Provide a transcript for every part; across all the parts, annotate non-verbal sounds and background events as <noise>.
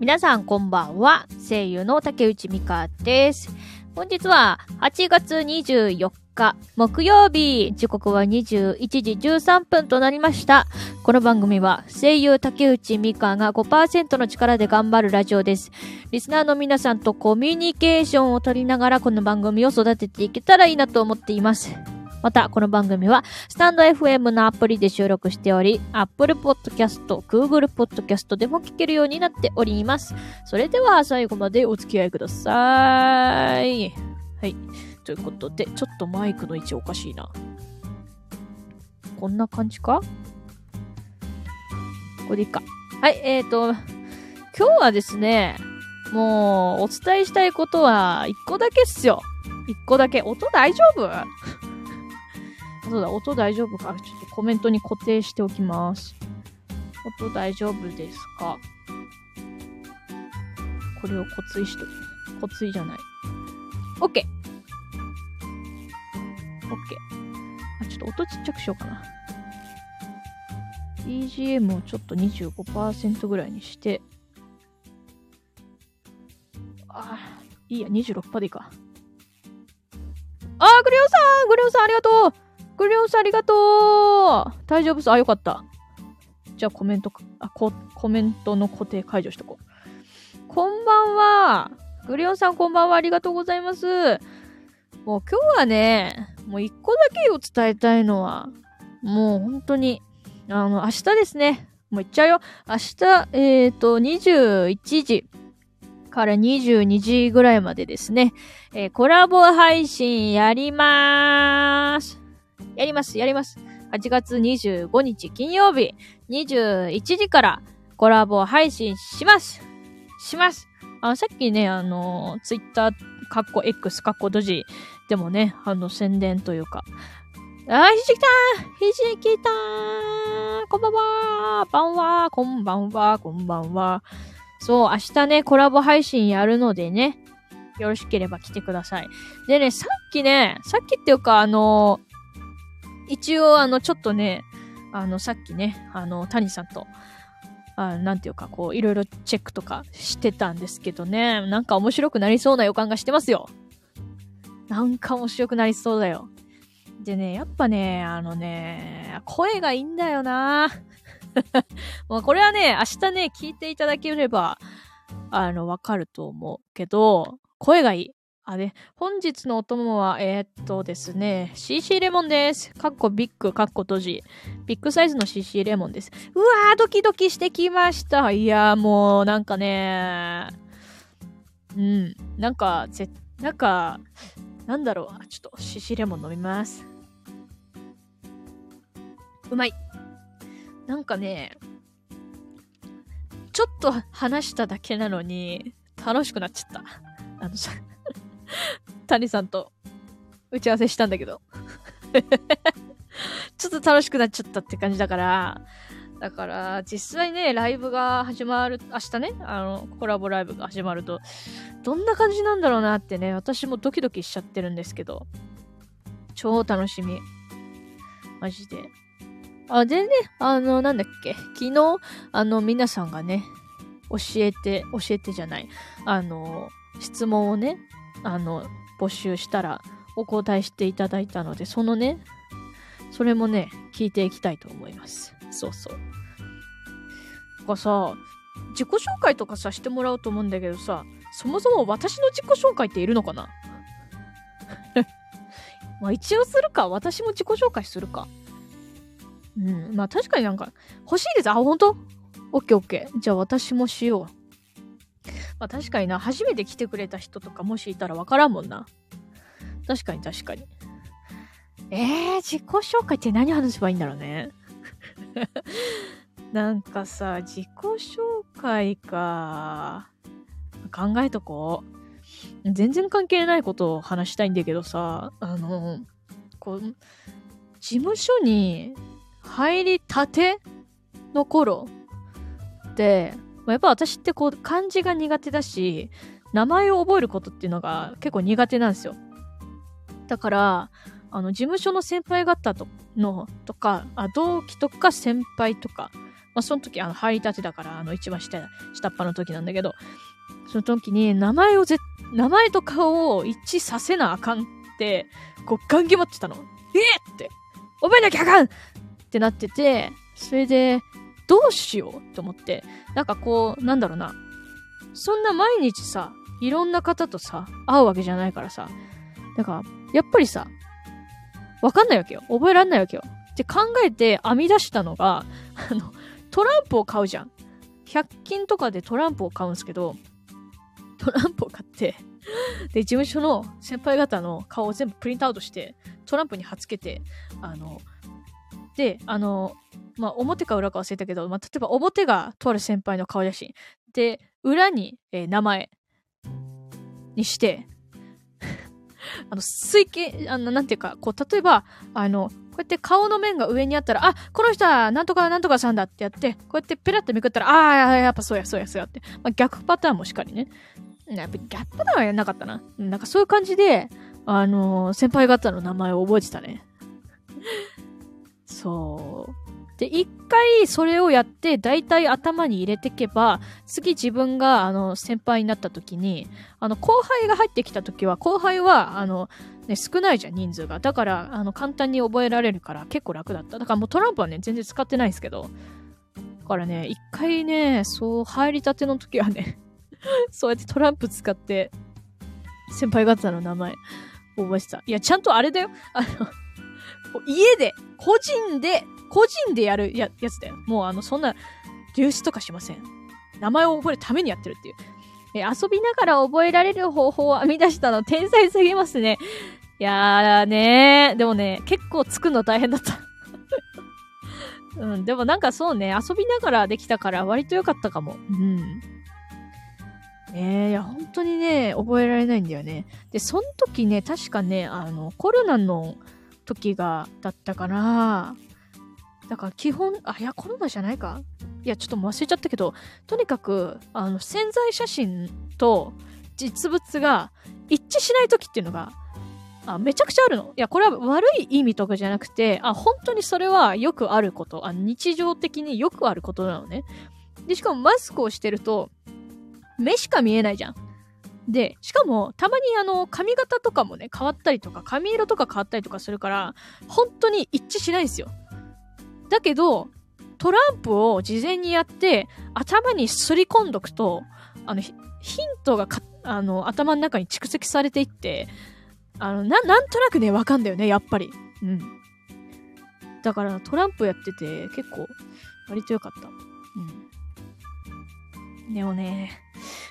皆さんこんばんは。声優の竹内美香です。本日は8月24日木曜日、時刻は21時13分となりました。この番組は声優竹内美香が5%の力で頑張るラジオです。リスナーの皆さんとコミュニケーションを取りながらこの番組を育てていけたらいいなと思っています。また、この番組は、スタンド FM のアプリで収録しており、Apple Podcast、Google Podcast でも聞けるようになっております。それでは、最後までお付き合いください。はい。ということで、ちょっとマイクの位置おかしいな。こんな感じか？これでいいか。はい、えーと、今日はですね、もう、お伝えしたいことは、一個だけっすよ。一個だけ。音大丈夫？そうだ、音大丈夫か？ちょっとコメントに固定しておきます。音大丈夫ですか？これをこついしときます。こついじゃない。OK! OK! あ、ちょっと音ちっちゃくしようかな。BGM をちょっと25%ぐらいにして、あ、あいいや、26%でいいか。あー、グリオさんグリオさんありがとうグリオンさんありがとう大丈夫そうあ、よかった。じゃあコメント、あ、こ、コメントの固定解除しとこう。こんばんは。グリオンさんこんばんは。ありがとうございます。もう今日はね、もう一個だけを伝えたいのは、もう本当に、あの、明日ですね。もう言っちゃうよ。明日、えっ、ー、と、21時から22時ぐらいまでですね、えーコラボ配信やりまーす。やります、やります。8月25日金曜日、21時からコラボ配信します。します。あの、さっきね、あの、ツイッター、カッコ X、カッコドジでもね、あの、宣伝というか、あ、ひじきたーひじきたこんばんはばんはこんばんはこんばんはそう、明日ね、コラボ配信やるのでね、よろしければ来てください。でね、さっきね、さっきっていうか、あの一応、あの、ちょっとね、あの、さっきね、あの、谷さんと、あなんていうか、こう、いろいろチェックとかしてたんですけどね、なんか面白くなりそうな予感がしてますよ。なんか面白くなりそうだよ。でね、やっぱね、あのね、声がいいんだよな <laughs> もうこれはね、明日ね、聞いていただければ、あの、わかると思うけど、声がいい。あれ、本日のお供は、えー、っとですね、CC レモンです。かっこビッグ、かっこ閉じ。ビッグサイズの CC レモンです。うわー、ドキドキしてきました。いやーもう、なんかね、うん、なんか、ぜ、なんか、なんだろう。ちょっと CC レモン飲みます。うまい。なんかね、ちょっと話しただけなのに、楽しくなっちゃった。あのさ、<laughs> 谷さんと打ち合わせしたんだけど。<laughs> ちょっと楽しくなっちゃったって感じだから、だから、実際ね、ライブが始まる、明日ね、あの、コラボライブが始まると、どんな感じなんだろうなってね、私もドキドキしちゃってるんですけど、超楽しみ。マジで。あ、でね、あの、なんだっけ、昨日、あの、皆さんがね、教えて、教えてじゃない、あの、質問をね、あの、募集したら、お答えしていただいたので、そのね、それもね、聞いていきたいと思います。そうそう。かさ、自己紹介とかさ、してもらおうと思うんだけどさ、そもそも私の自己紹介っているのかな？<laughs> まあ一応するか。私も自己紹介するか。うん。まあ確かになんか、欲しいです。あ、ほんとオッケーオッケー。じゃあ私もしよう。まあ確かにな、初めて来てくれた人とかもしいたらわからんもんな。確かに確かに。えー、自己紹介って何話せばいいんだろうね。<laughs> なんかさ、自己紹介か。考えとこう。全然関係ないことを話したいんだけどさ、あの、こう、事務所に入りたての頃って、まあやっぱ私ってこう漢字が苦手だし、名前を覚えることっていうのが結構苦手なんですよ。だから、あの、事務所の先輩方との、とか、あ同期とか先輩とかまあ、その時、あの、入りたてだから、あの、一番下、下っ端の時なんだけど、その時に、名前をぜ、名前と顔を一致させなあかんって、こう、ガン決まってたの。えって、覚えなきゃあかんってなってて、それで、どうしようって思って、なんかこう、なんだろうな。そんな毎日さ、いろんな方とさ、会うわけじゃないからさ。だか、やっぱりさ、わかんないわけよ。覚えらんないわけよ。って考えて編み出したのが、あの、トランプを買うじゃん。100均とかでトランプを買うんですけど、トランプを買って、で、事務所の先輩方の顔を全部プリントアウトして、トランプに貼っつけて、あの、で、あの、まあ、表か裏か忘れたけど、まあ、例えば表がとある先輩の顔写真。で、裏に、えー、名前にして、<laughs> あの、水形、あの、なんていうか、こう、例えば、あの、こうやって顔の面が上にあったら、あ、この人はなんとかなんとかさんだってやって、こうやってペラッとめくったら、ああ、やっぱそうや、そうや、そうやって。まあ、逆パターンもしっかりね。やっぱ逆パターンはやんなかったな。なんかそういう感じで、あのー、先輩方の名前を覚えてたね。そう。で、一回それをやって、大体頭に入れてけば、次自分が、あの、先輩になった時に、あの、後輩が入ってきた時は、後輩は、あの、ね、少ないじゃん、人数が。だから、あの、簡単に覚えられるから結構楽だった。だからもうトランプはね、全然使ってないんですけど。だからね、一回ね、そう、入りたての時はね <laughs> そうやってトランプ使って、先輩方の名前、覚えてた。いや、ちゃんとあれだよ。あの家で、個人で、個人でやるややつだよ。もうあの、そんな、流出とかしません。名前を覚えるためにやってるっていう。え遊びながら覚えられる方法を編み出したの、天才すぎますね。いやーねー。でもね、結構作るの大変だった。<laughs> うん、でもなんかそうね、遊びながらできたから割と良かったかも。うん。ねえ、いや、本当にね、覚えられないんだよね。で、その時ね、確かね、あの、コロナの時が、だったかな。だから基本、あ、いや、コロナじゃないかいや、ちょっと忘れちゃったけど、とにかく、あの、潜在写真と実物が一致しない時っていうのが、あめちゃくちゃあるの。いや、これは悪い意味とかじゃなくて、あ、本当にそれはよくあること。あ日常的によくあることなのね。で、しかもマスクをしてると、目しか見えないじゃん。で、しかも、たまにあの、髪型とかもね、変わったりとか、髪色とか変わったりとかするから、本当に一致しないんですよ。だけど、トランプを事前にやって、頭にすり込んどくと、あの、ヒントがあの、頭の中に蓄積されていって、あの、な、なんとなくね、わかんだよね、やっぱり。うん。だから、トランプやってて、結構、割と良かった。うん。でもね、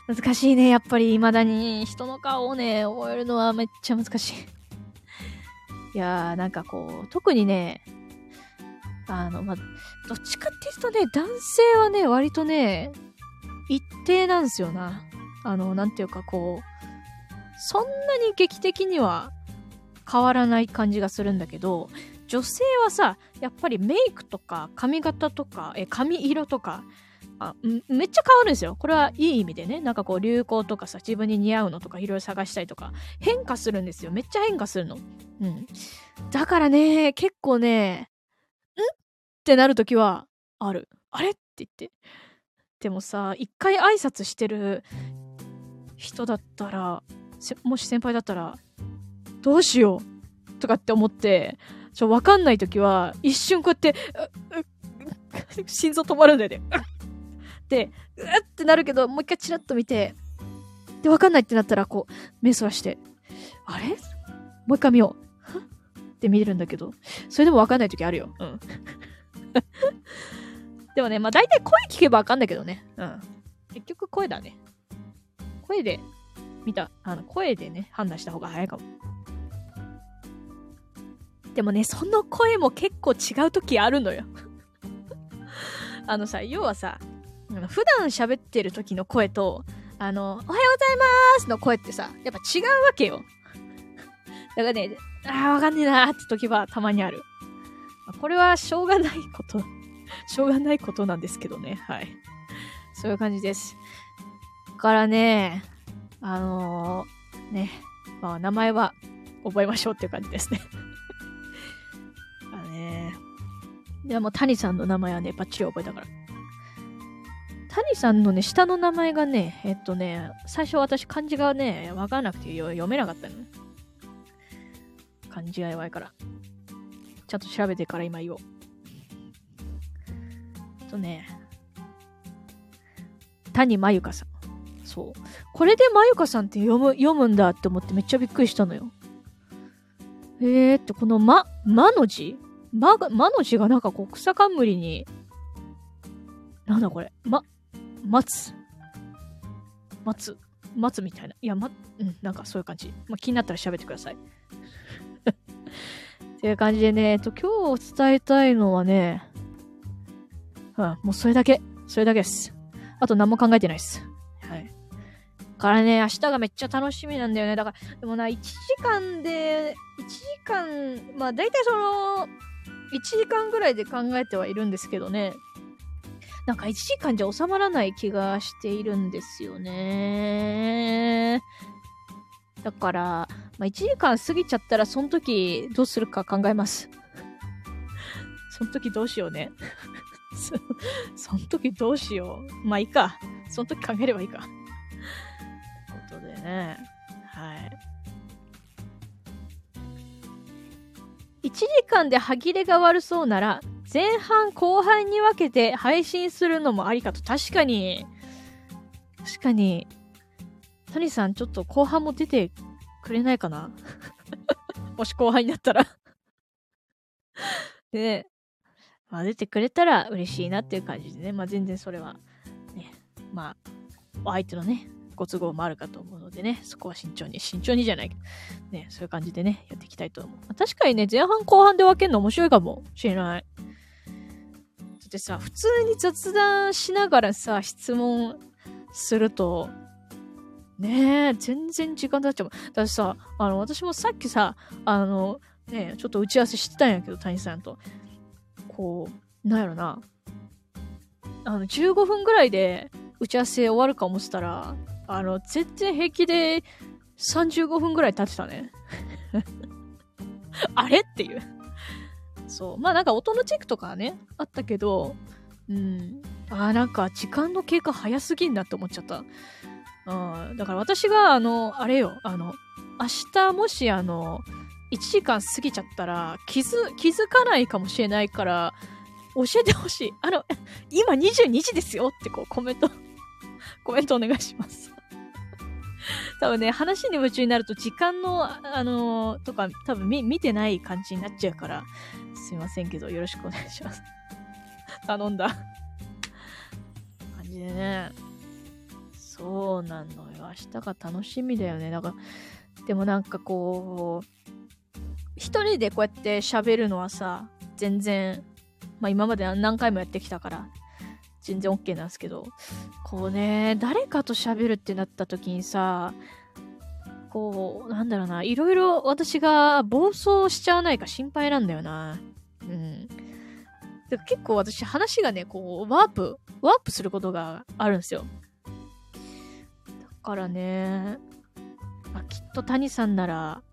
難しいね、やっぱり、未だに、人の顔をね、覚えるのはめっちゃ難しい。<laughs> いやー、なんかこう、特にね、あの、ま、どっちかっていうとね、男性はね、割とね、一定なんですよな。あの、なんていうかこう、そんなに劇的には変わらない感じがするんだけど、女性はさ、やっぱりメイクとか髪型とか、え、髪色とか、あめっちゃ変わるんですよ。これはいい意味でね。なんかこう流行とかさ、自分に似合うのとかいろいろ探したりとか、変化するんですよ。めっちゃ変化するの。うん。だからね、結構ね、ん？ってなるときはある。あれ？って言って。でもさ、一回挨拶してる人だったら、もし先輩だったら、どうしようとかって思って、ちょ、わかんないときは、一瞬こうやって、心臓止まるんだよね。で、うってなるけど、もう一回チラッと見て、で、わかんないってなったら、こう、目そらして、あれ？もう一回見よう。って見れるんだけど、それでもわかんないときあるよ。うん。<laughs> でもね、まあ大体声聞けばわかんだけどね。うん。結局声だね。声で、見た、あの、声でね、判断した方が早いかも。でもね、その声も結構違う時あるのよ <laughs> あのさ、要はさ、普段喋ってる時の声と、あの、おはようございますの声ってさ、やっぱ違うわけよ。<laughs> だからね、ああ、わかんねえなーって時はたまにある。これはしょうがないこと、<laughs> しょうがないことなんですけどね。はい。そういう感じです。からね、あのー、ね、まあ名前は覚えましょうっていう感じですね。<laughs> あね。でも谷さんの名前はね、バッチリ覚えたから。谷さんのね、下の名前がね、えっとね、最初私漢字がね、わからなくて読めなかったの。漢字が弱いから。ちゃんと調べてから今言おう。とね、谷まゆかさん。そう。これでまゆかさんって読む、読むんだって思ってめっちゃびっくりしたのよ。えーって、このま、まの字？まが、まの字がなんかこう草冠に、なんだこれ、ま、松。松。松みたいな。いや、ま、うん、なんかそういう感じ。まあ、気になったら喋ってください。<laughs> っていう感じでね、えっと、今日伝えたいのはね、うん、もうそれだけ。それだけです。あと何も考えてないです。はい。からね、明日がめっちゃ楽しみなんだよね。だから、でもな、1時間で、1時間、まあ大体その、1時間ぐらいで考えてはいるんですけどね。なんか1時間じゃ収まらない気がしているんですよね。だから、まあ、1時間過ぎちゃったら、その時どうするか考えます。<laughs> その時どうしようね。<laughs> その時どうしよう。まあいいか。その時考えればいいか。ことでね。はい。1時間で歯切れが悪そうなら、前半後半に分けて配信するのもありかと。確かに。確かに。谷さん、ちょっと後半も出てくれないかな <laughs> もし後半になったらで、<laughs> まあ、出てくれたら嬉しいなっていう感じでね、まあ全然それは、ね、まあ、お相手のね、ご都合もあるかと思うのでね、そこは慎重に、慎重にじゃないけど、ね、そういう感じでね、やっていきたいと思う。まあ、確かにね、前半後半で分けるの面白いかもしれない。だってさ、普通に雑談しながらさ、質問すると、ねえ、全然時間経っちゃう。だってさ、あの、私もさっきさ、あの、ねちょっと打ち合わせしてたんやけど、谷さんと。こう、なんやろな。あの、15分ぐらいで打ち合わせ終わるか思ってたら、あの、全然平気で35分ぐらい経ってたね。<laughs> あれ？っていう。そう。まあなんか音のチェックとかね、あったけど、うん。ああ、なんか時間の経過早すぎんなって思っちゃった。うん。だから私が、あの、あれよ、あの、明日もしあの、1時間過ぎちゃったら気づ、気づかないかもしれないから、教えてほしい。あの、今22時ですよってこうコメントコメントお願いします多分ね、話に夢中になると時間の、あのー、とか多分見、見てない感じになっちゃうから、すいませんけど、よろしくお願いします <laughs> 頼んだ感じでね。そうなのよ。明日が楽しみだよね。だから、でもなんかこう、一人でこうやって喋るのはさ、全然、まあ今まで何回もやってきたから、全然 OK なんですけど、こうね、誰かと喋るってなった時にさ、こう、なんだろうな、いろいろ私が暴走しちゃわないか心配なんだよな。うん。結構私話がね、こう、ワープ、ワープすることがあるんですよ。だからね、あ、きっと谷さんなら、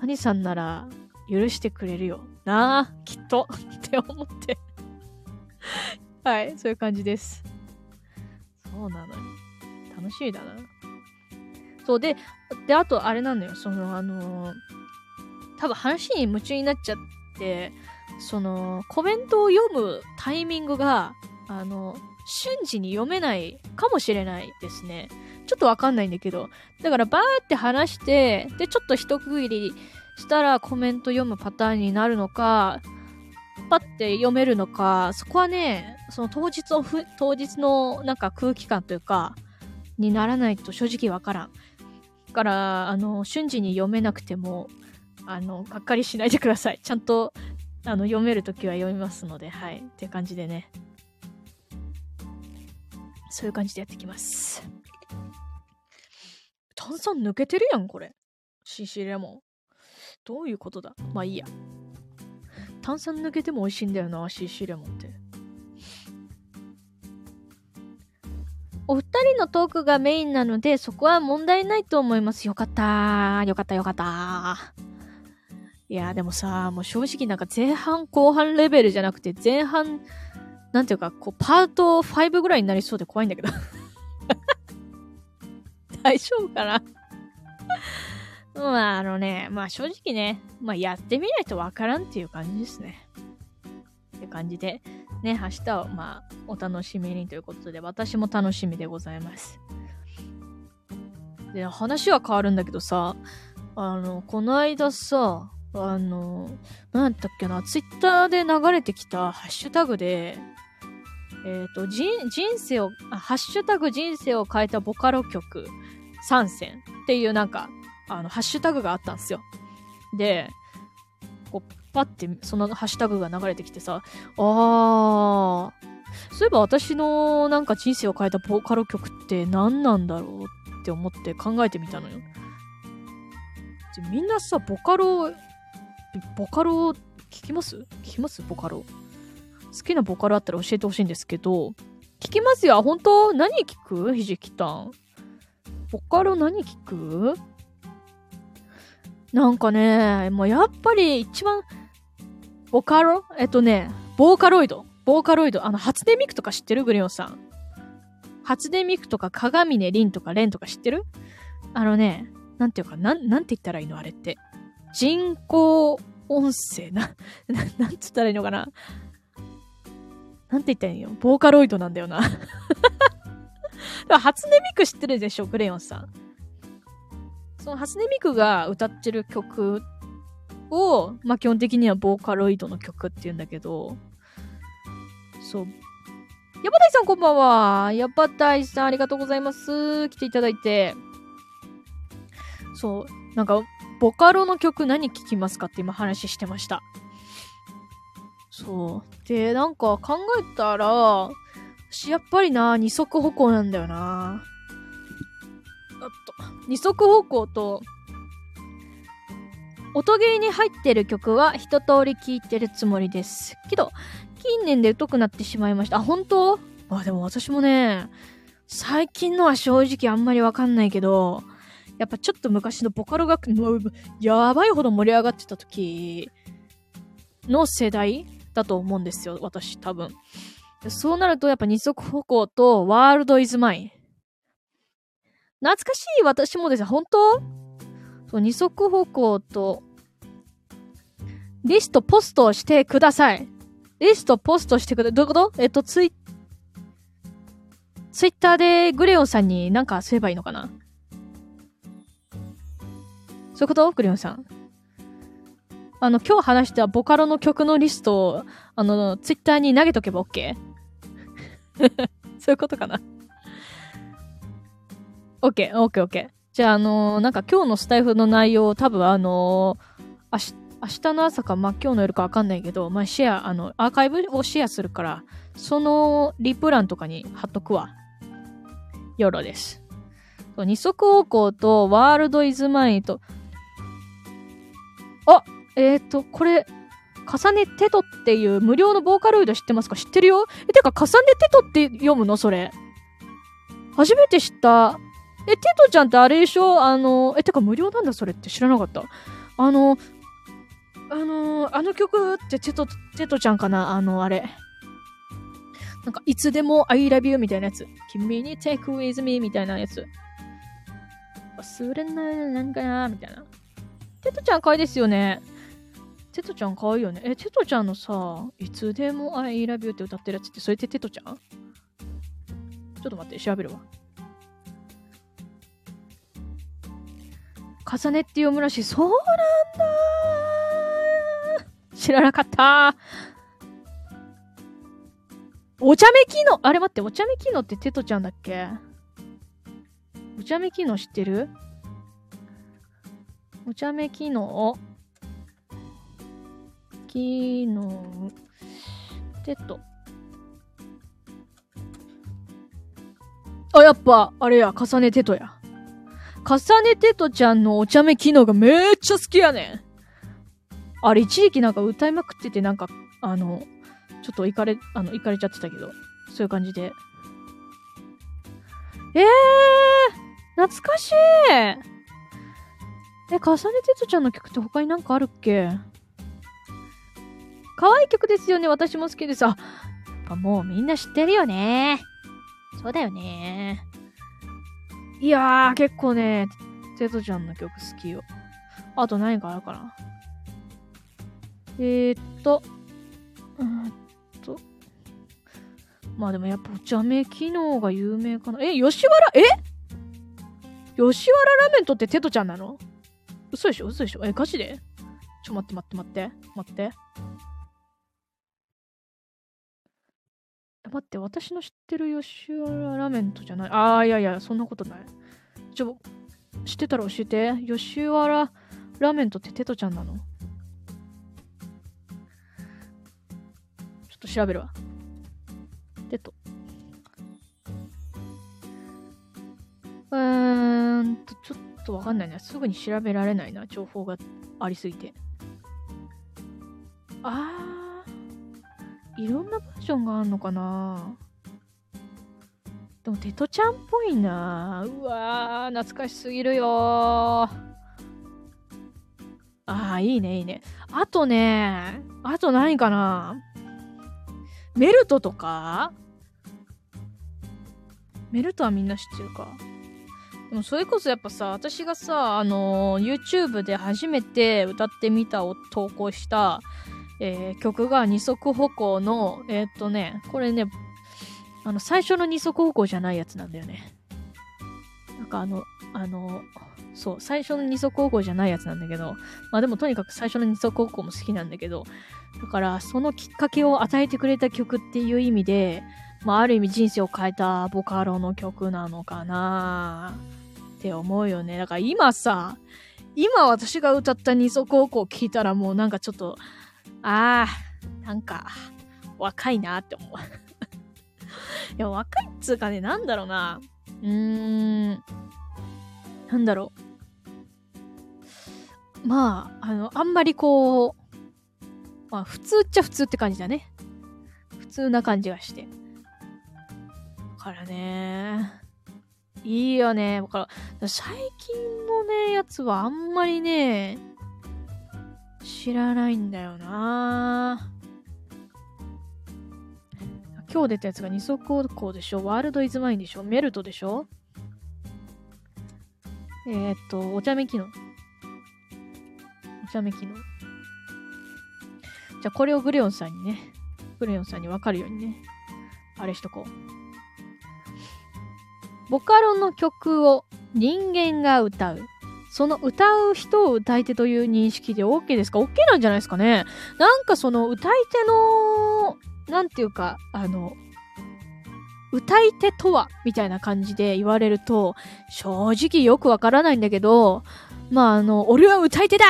谷さんなら許してくれるよなあ、きっとって思ってはい、そういう感じです。そうなのよ。楽しみだな。そうで、で、あとあれなんだよ。その、あのー、多分話に夢中になっちゃって、その、コメントを読むタイミングが、あの、瞬時に読めないかもしれないですね。ちょっとわかんないんだけど。だからバーって話して、で、ちょっと一区切りしたらコメント読むパターンになるのか、パッて読めるのか、そこはね、その当日のふ、当日のなんか空気感というか、にならないと正直わからん。だから、あの、瞬時に読めなくても、あの、がっかりしないでください。ちゃんと、あの、読めるときは読みますので、はい。っていう感じでね。そういう感じでやってきます。炭酸抜けてるやん、これ。CC レモン。どういうことだ？まあいいや。炭酸抜けても美味しいんだよな、CC レモンって。お二人のトークがメインなので、そこは問題ないと思います。よかったよかったよかったいや、でもさ、もう正直なんか前半後半レベルじゃなくて、前半なんていうか、こう、パート5ぐらいになりそうで怖いんだけど。<laughs> 大丈夫かな？まあ、あのね、まあ正直ね、まあやってみないとわからんっていう感じですね。って感じで、ね、明日をまあお楽しみにということで、私も楽しみでございます。で、話は変わるんだけどさ、あの、この間さ、あの、なんだっけな、ツイッターで流れてきたハッシュタグで、えっ、ー、と、人、生を、ハッシュタグ人生を変えたボカロ曲参戦っていうなんか、あの、ハッシュタグがあったんですよ。で、こう、パッてそのハッシュタグが流れてきてさ、あー、そういえば私のなんか人生を変えたボーカル曲って何なんだろうって思って考えてみたのよ。みんなさ、ボカロ、ボカロ聞きます？聞きます？ボカロ。好きなボカロあったら教えてほしいんですけど、聞きますよ。本当？何聞く？ひじきたん。ボカロ何聞く？なんかね、もうやっぱり一番、ボカロ？えっとね、ボーカロイド。ボーカロイド。あの、初音ミクとか知ってる？グリオンさん。初音ミクとか鏡音凛とかレンとか知ってる？あのね、なんていうか、なん、なんて言ったらいいの？あれって。人工音声な、<laughs> な、なんつったらいいのかな？なんて言ったらいいの？ボーカロイドなんだよな <laughs> 初音ミク知ってるでしょ、クレヨンさん。その初音ミクが歌ってる曲を、まあ、基本的にはボーカロイドの曲って言うんだけど、そう。ヤバタイさんこんばんは。ヤバタイさんありがとうございます。来ていただいて。そう。なんか、ボカロの曲何聴きますかって今話してました。そう。で、なんか考えたら、私やっぱりな、二足歩行なんだよな。二足歩行と、音ゲーに入ってる曲は一通り聴いてるつもりです。けど、近年で疎くなってしまいました。あ、本当？あ、でも私もね、最近のは正直あんまりわかんないけど、やっぱちょっと昔のボカロが、やばいほど盛り上がってた時の世代だと思うんですよ、私多分。そうなるとやっぱ二足歩行とワールドイズマイン。懐かしい私もですね、本当？そう、二足歩行と、リストポストしてください。リストポストしてください。どういうこと？えっと、ツイ、ツイッターでグレオンさんになんかすればいいのかな？そういうこと？グレオンさん。あの、今日話したボカロの曲のリストを、あの、ツイッターに投げとけば OK? <laughs> そういうことかな？オッケー、オッケー、オッケー。じゃあ、あのー、なんか今日のスタイフの内容、多分あのー、明日の朝か、まあ、今日の夜かわかんないけど、まあ、シェア、あの、アーカイブをシェアするから、そのリプランとかに貼っとくわ。よろです。二足歩行とワールドイズマインと、あえっ、ー、と、これ、重ねテトっていう無料のボーカロイド知ってますか？知ってるよ？え、てか、重ねテトって読むの？それ。初めて知った。え、テトちゃんってあれでしょ？あの、え、てか無料なんだそれって知らなかった。あの、あの、あの曲ってテト、テトちゃんかな？あの、あれ。なんか、いつでも I love you みたいなやつ。君に take with me みたいなやつ。忘れない何かなみたいな。テトちゃん可愛いですよね。テトちゃん可愛いよね。え、テトちゃんのさ、いつでも I love you って歌ってるやつって、それってテトちゃん？ちょっと待って、調べるわ。重ねって読むらしい。そうなんだ知らなかったお茶目機能あれ待って、お茶目機能ってテトちゃんだっけ？お茶目機能知ってる？お茶目機能機能テト。あ、やっぱ、あれや、重ねテトや。重ねてとちゃんのお茶目機能がめっちゃ好きやねん。あれ、一時期なんか歌いまくってて、なんか、あの、ちょっといかれ、あの、いかれちゃってたけど、そういう感じで。えー、懐かしいえ、重ねてとちゃんの曲って他になんかあるっけ？可愛い曲ですよね。私も好きです。あ、ぱもうみんな知ってるよね。そうだよね。いやー、結構ね、テトちゃんの曲好きよ。あと何かあるかなえー、っと、うんと、まあでもやっぱお茶目機能が有名かな。え、吉原、え？吉原ラメントってテトちゃんなの？嘘でしょ？嘘でしょ？え、ガチで？ちょ、待って待って待って。待って。待って、私の知ってる吉原ラーメントじゃない？ああ、いやいや、そんなことない。ちょ、知ってたら教えて。吉原ラーメントってテトちゃんなの？ちょっと調べるわ。テト。うーんと、ちょっとわかんないな。すぐに調べられないな。情報がありすぎて。あー。いろんなバージョンがあんのかな？でも、テトちゃんっぽいな。うわー、懐かしすぎるよ。ああ、いいね、いいね。あとね、あと何かな？メルトとか？メルトはみんな知ってるか？でもそれこそやっぱさ、私がさ、あのー、YouTube で初めて歌ってみたを投稿した、えー、曲が二足歩行の、えー、っとね、これね、あの、最初の二足歩行じゃないやつなんだよね。なんかあの、あの、そう、最初の二足歩行じゃないやつなんだけど、まあでもとにかく最初の二足歩行も好きなんだけど、だからそのきっかけを与えてくれた曲っていう意味で、まあある意味人生を変えたボカロの曲なのかなって思うよね。だから今さ、今私が歌った二足歩行聞いたらもうなんかちょっと、ああ、なんか、若いなって思う。<laughs> いや、若いっつうかね、なんだろうな。うーん、なんだろう。まあ、あの、あんまりこう、まあ、普通っちゃ普通って感じだね。普通な感じがして。だからね、いいよね。だから、最近のね、やつはあんまりね、知らないんだよな今日出たやつが二足歩行でしょ？ワールドイズマインでしょ？メルトでしょ？えー、っと、お茶目機能。お茶目機能。じゃあこれをグレオンさんにね、グレオンさんにわかるようにね、あれしとこう。ボカロの曲を人間が歌う。その歌う人を歌い手という認識で OK ですか ?OK なんじゃないですかねなんかその歌い手の、なんていうか、あの、歌い手とはみたいな感じで言われると、正直よくわからないんだけど、まああの、俺は歌い手だ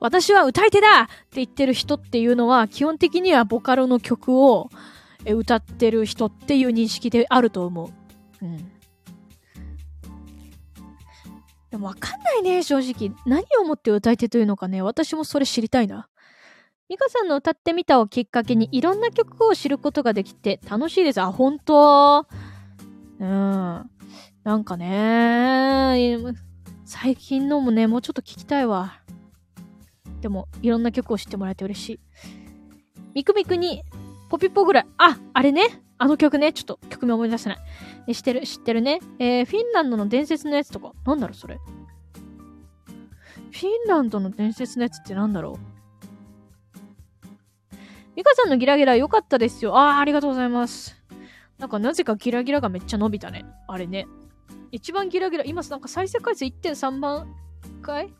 私は歌い手だって言ってる人っていうのは、基本的にはボカロの曲を歌ってる人っていう認識であると思う。うん。でもわかんないね、正直。何をもって歌い手というのかね、私もそれ知りたいな。ミカさんの歌ってみたをきっかけにいろんな曲を知ることができて楽しいです。あ、本当？うん。なんかね、最近のもね、もうちょっと聞きたいわ。でも、いろんな曲を知ってもらえて嬉しい。ミクミクに、ポピポぐらい。あ、あれね。あの曲ね。ちょっと曲名思い出せない。知ってる、知ってるね。えー、フィンランドの伝説のやつとか、なんだろ、それ。フィンランドの伝説のやつってなんだろう？ミカさんのギラギラ良かったですよ。ああ、ありがとうございます。なんかなぜかギラギラがめっちゃ伸びたね。あれね。一番ギラギラ、今なんか再生回数1.3万回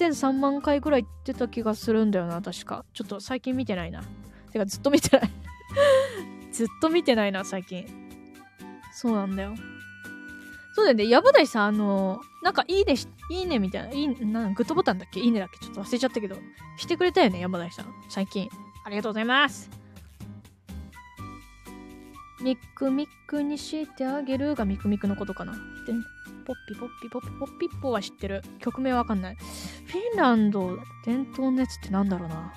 ?1.3 万回ぐらい行ってた気がするんだよな、確か。ちょっと最近見てないな。てかずっと見てない <laughs> ずっと見てないな、最近。そうなんだよ。そうだよね。やぶだいさん、あの、なんかいいねいいねみたいな、いい、なグッドボタンだっけ？いいねだっけ？ちょっと忘れちゃったけど、してくれたよね、山田さん。最近。ありがとうございます。ミックミックにしてあげるがミクミクのことかな。で、ポッピポッピポッピポッピッポは知ってる。曲名わかんない。フィンランド伝統のやつってなんだろうな。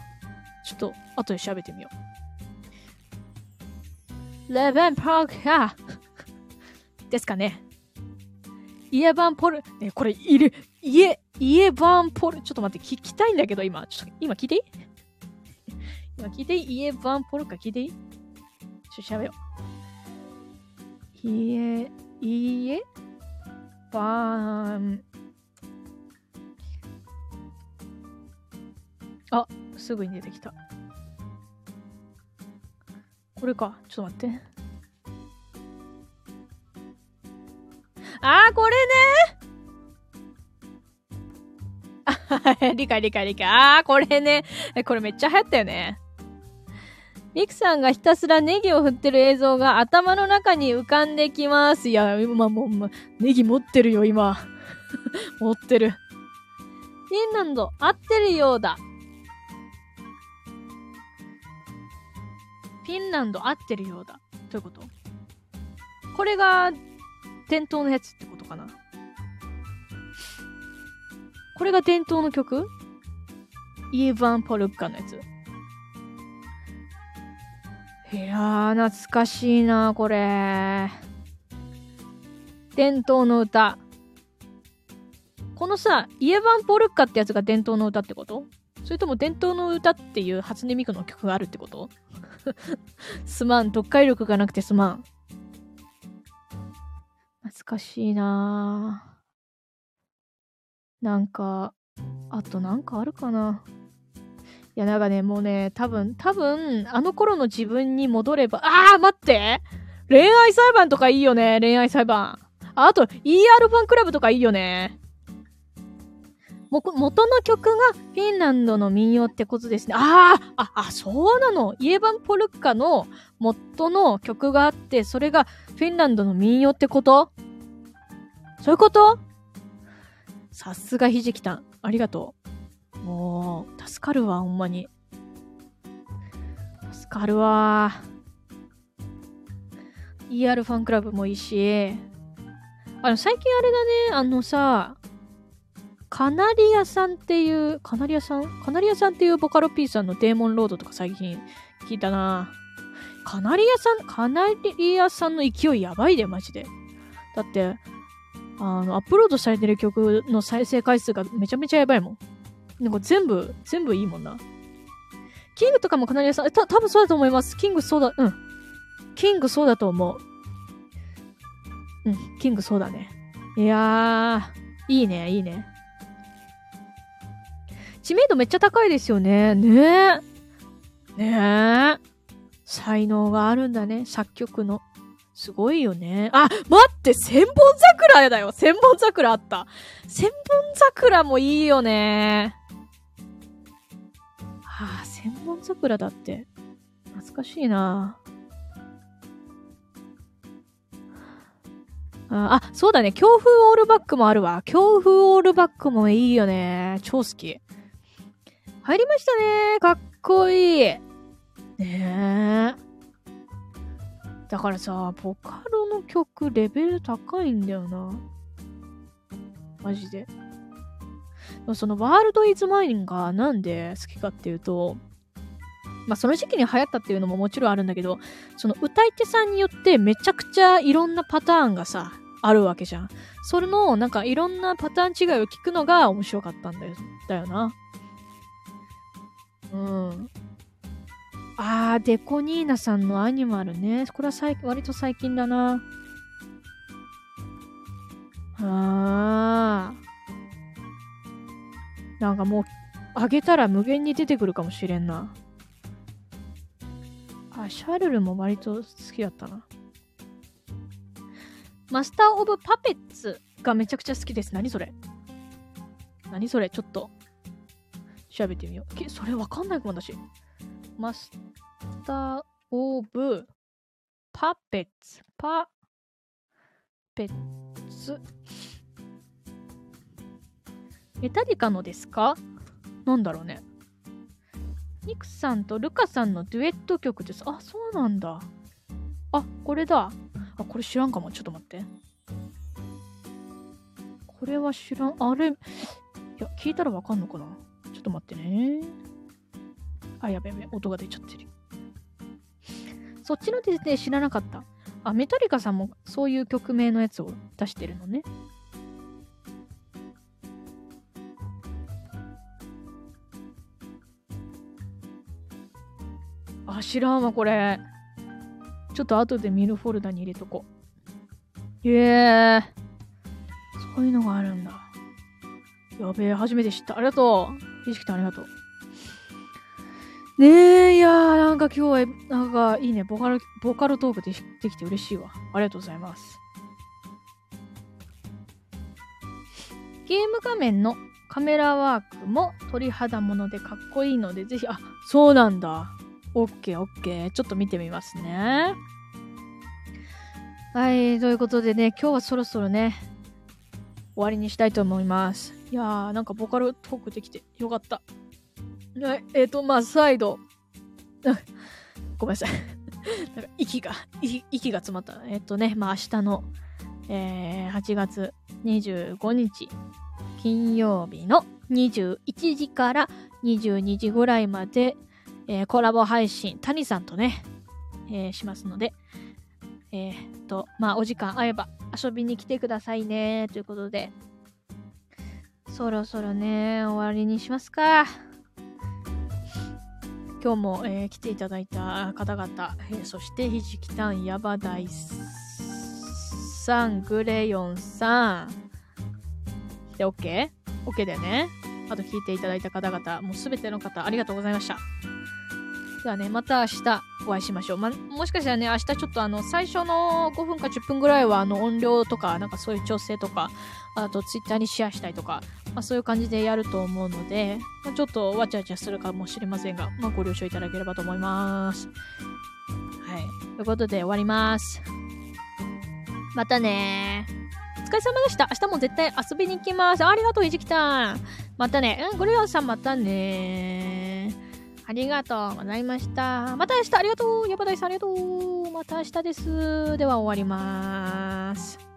ちょっと、後で調べてみよう。レベンパーク <laughs> ですかね。イエバンポル、ね、これいる、イエ、イエバンポル、ちょっと待って、聞きたいんだけど、今。ちょっと、今聞いていい？今聞いていい？イエバンポルか聞いていい？ちょっと調べよう。いいえ、いいえ、バン。あ、すぐに出てきた。これか。ちょっと待って。あー、これねあ理解理解理解。あー、これね。これめっちゃ流行ったよね。ミクさんがひたすらネギを振ってる映像が頭の中に浮かんできます。いや、今もう、ネギ持ってるよ、今。<laughs> 持ってる。フィンランド、合ってるようだ。フィンランド合ってるようだ。どういうこと？これが、伝統のやつってことかな？これが伝統の曲？イーヴァン・ポルッカのやつ。いやー、懐かしいな、これ。伝統の歌。このさ、イエヴァン・ポルッカってやつが伝統の歌ってこと？それとも伝統の歌っていう初音ミクの曲があるってこと？<laughs> すまん、読解力がなくてすまん。懐かしいななんか、あとなんかあるかないや、なんかね、もうね、多分、多分、あの頃の自分に戻れば、あー待って恋愛裁判とかいいよね、恋愛裁判。あ、あと、ER ファンクラブとかいいよね。も、元の曲がフィンランドの民謡ってことですね。あああ、あ、そうなの。イエバン・ポルッカの元の曲があって、それがフィンランドの民謡ってこと？そういうこと？さすがひじきたん。ありがとう。もう、助かるわ、ほんまに。助かるわ。ER ファンクラブもいいし、あの、最近あれだね、あのさ、カナリアさんっていう、カナリアさんカナリアさんっていうボカロ P さんのデーモンロードとか最近聞いたな。カナリアさん、カナリアさんの勢いやばいで、マジで。だって、あの、アップロードされてる曲の再生回数がめちゃめちゃやばいもん。なんか全部、全部いいもんな。キングとかもかなり屋さん、た、多分そうだと思います。キングそうだ、うん。キングそうだと思う。うん、キングそうだね。いやー、いいね、いいね。知名度めっちゃ高いですよね。ねえ。ねえ。才能があるんだね、作曲の。すごいよね。あ、待って、千本桜だよ。千本桜あった。千本桜もいいよね。はあ、千本桜だって。懐かしいなああ、そうだね。強風オールバックもあるわ。強風オールバックもいいよね。超好き。入りましたね。かっこいい。ねえ。だからさ、ボカロの曲レベル高いんだよな。マジで。そのワールドイズマインがなんで好きかっていうと、まあその時期に流行ったっていうのももちろんあるんだけど、その歌い手さんによってめちゃくちゃいろんなパターンがさ、あるわけじゃん。それのなんかいろんなパターン違いを聞くのが面白かったんだよだよな。うん。あー、デコニーナさんのアニマルね。これは最割と最近だな。あー。なんかもう、あげたら無限に出てくるかもしれんな。あ、シャルルも割と好きだったな。マスター・オブ・パペッツがめちゃくちゃ好きです。何それ何それちょっと、調べてみよう。それわかんないかも、私。マスター・オブ・パペッツ。パペッツ。メタリカのですか？なんだろうね。ニクさんとルカさんのデュエット曲です。あ、そうなんだ。あ、これだ。あ、これ知らんかも。ちょっと待って。これは知らん。あれ、いや、聞いたらわかんのかな？と待ってね。あ、やべやべ。音が出ちゃってる。そっちのですね、知らなかった。あ、メタリカさんもそういう曲名のやつを出してるのね。あ、知らんわ、これ。ちょっと後で見るフォルダに入れとこう。へえ。そういうのがあるんだ。やべえ、初めて知った。ありがとう。ひじきたんありがとう。ねえ、いやー、なんか今日は、なんかいいね。ボカル、ボカルトークでできて嬉しいわ。ありがとうございます。ゲーム画面のカメラワークも鳥肌ものでかっこいいので、ぜひ、あ、そうなんだ。オッケーオッケー。ちょっと見てみますね。はい、ということでね、今日はそろそろね、終わりにしたいと思います。いやー、なんかボカルトークできてよかった。はい、えっ、ー、と、まあ、再度、<laughs> ごめんなさい。<laughs> なんか息が、息が詰まった。えっ、ー、とね、まあ、明日の、えー、8月25日、金曜日の21時から22時ぐらいまで、えー、コラボ配信、谷さんとね、えー、しますので、えー、っと、まあ、お時間合えば遊びに来てくださいね、ということで、そろそろね、終わりにしますか。今日も、えー、来ていただいた方々、えー、そしてひじきたん、やばだいさん、グレヨンさん、で OK?OK、OK? だよね。あと聞いていただいた方々、もうすべての方、ありがとうございました。ではね、また明日お会いしましょう。ま、もしかしたらね、明日ちょっとあの、最初の5分か10分ぐらいは、あの、音量とか、なんかそういう調整とか、あと Twitter にシェアしたりとか、まあ、そういう感じでやると思うので、まあ、ちょっとわちゃわちゃするかもしれませんが、まあ、ご了承いただければと思います。はい。ということで終わります。またねお疲れ様でした。明日も絶対遊びに行きます。ありがとう、ひじきたん。またね。うん、ごりょうさんまたねありがとうございました。また明日ありがとう。山田さんありがとう。また明日です。では終わります。